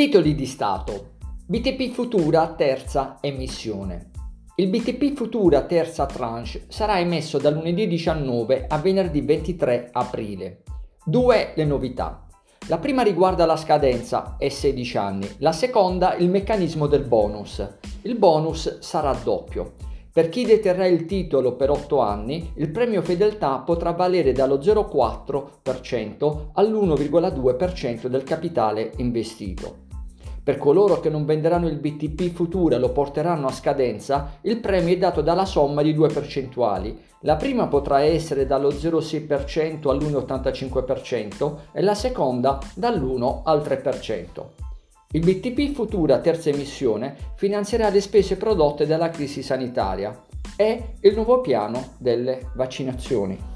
Titoli di Stato. BTP Futura terza emissione. Il BTP Futura terza tranche sarà emesso da lunedì 19 a venerdì 23 aprile. Due le novità. La prima riguarda la scadenza e 16 anni, la seconda il meccanismo del bonus. Il bonus sarà doppio. Per chi deterrà il titolo per 8 anni, il premio fedeltà potrà valere dallo 0,4% all'1,2% del capitale investito. Per coloro che non venderanno il BTP futuro e lo porteranno a scadenza, il premio è dato dalla somma di due percentuali. La prima potrà essere dallo 0,6% all'1,85% e la seconda dall'1 al 3%. Il BTP Futura terza emissione finanzierà le spese prodotte dalla crisi sanitaria e il nuovo piano delle vaccinazioni.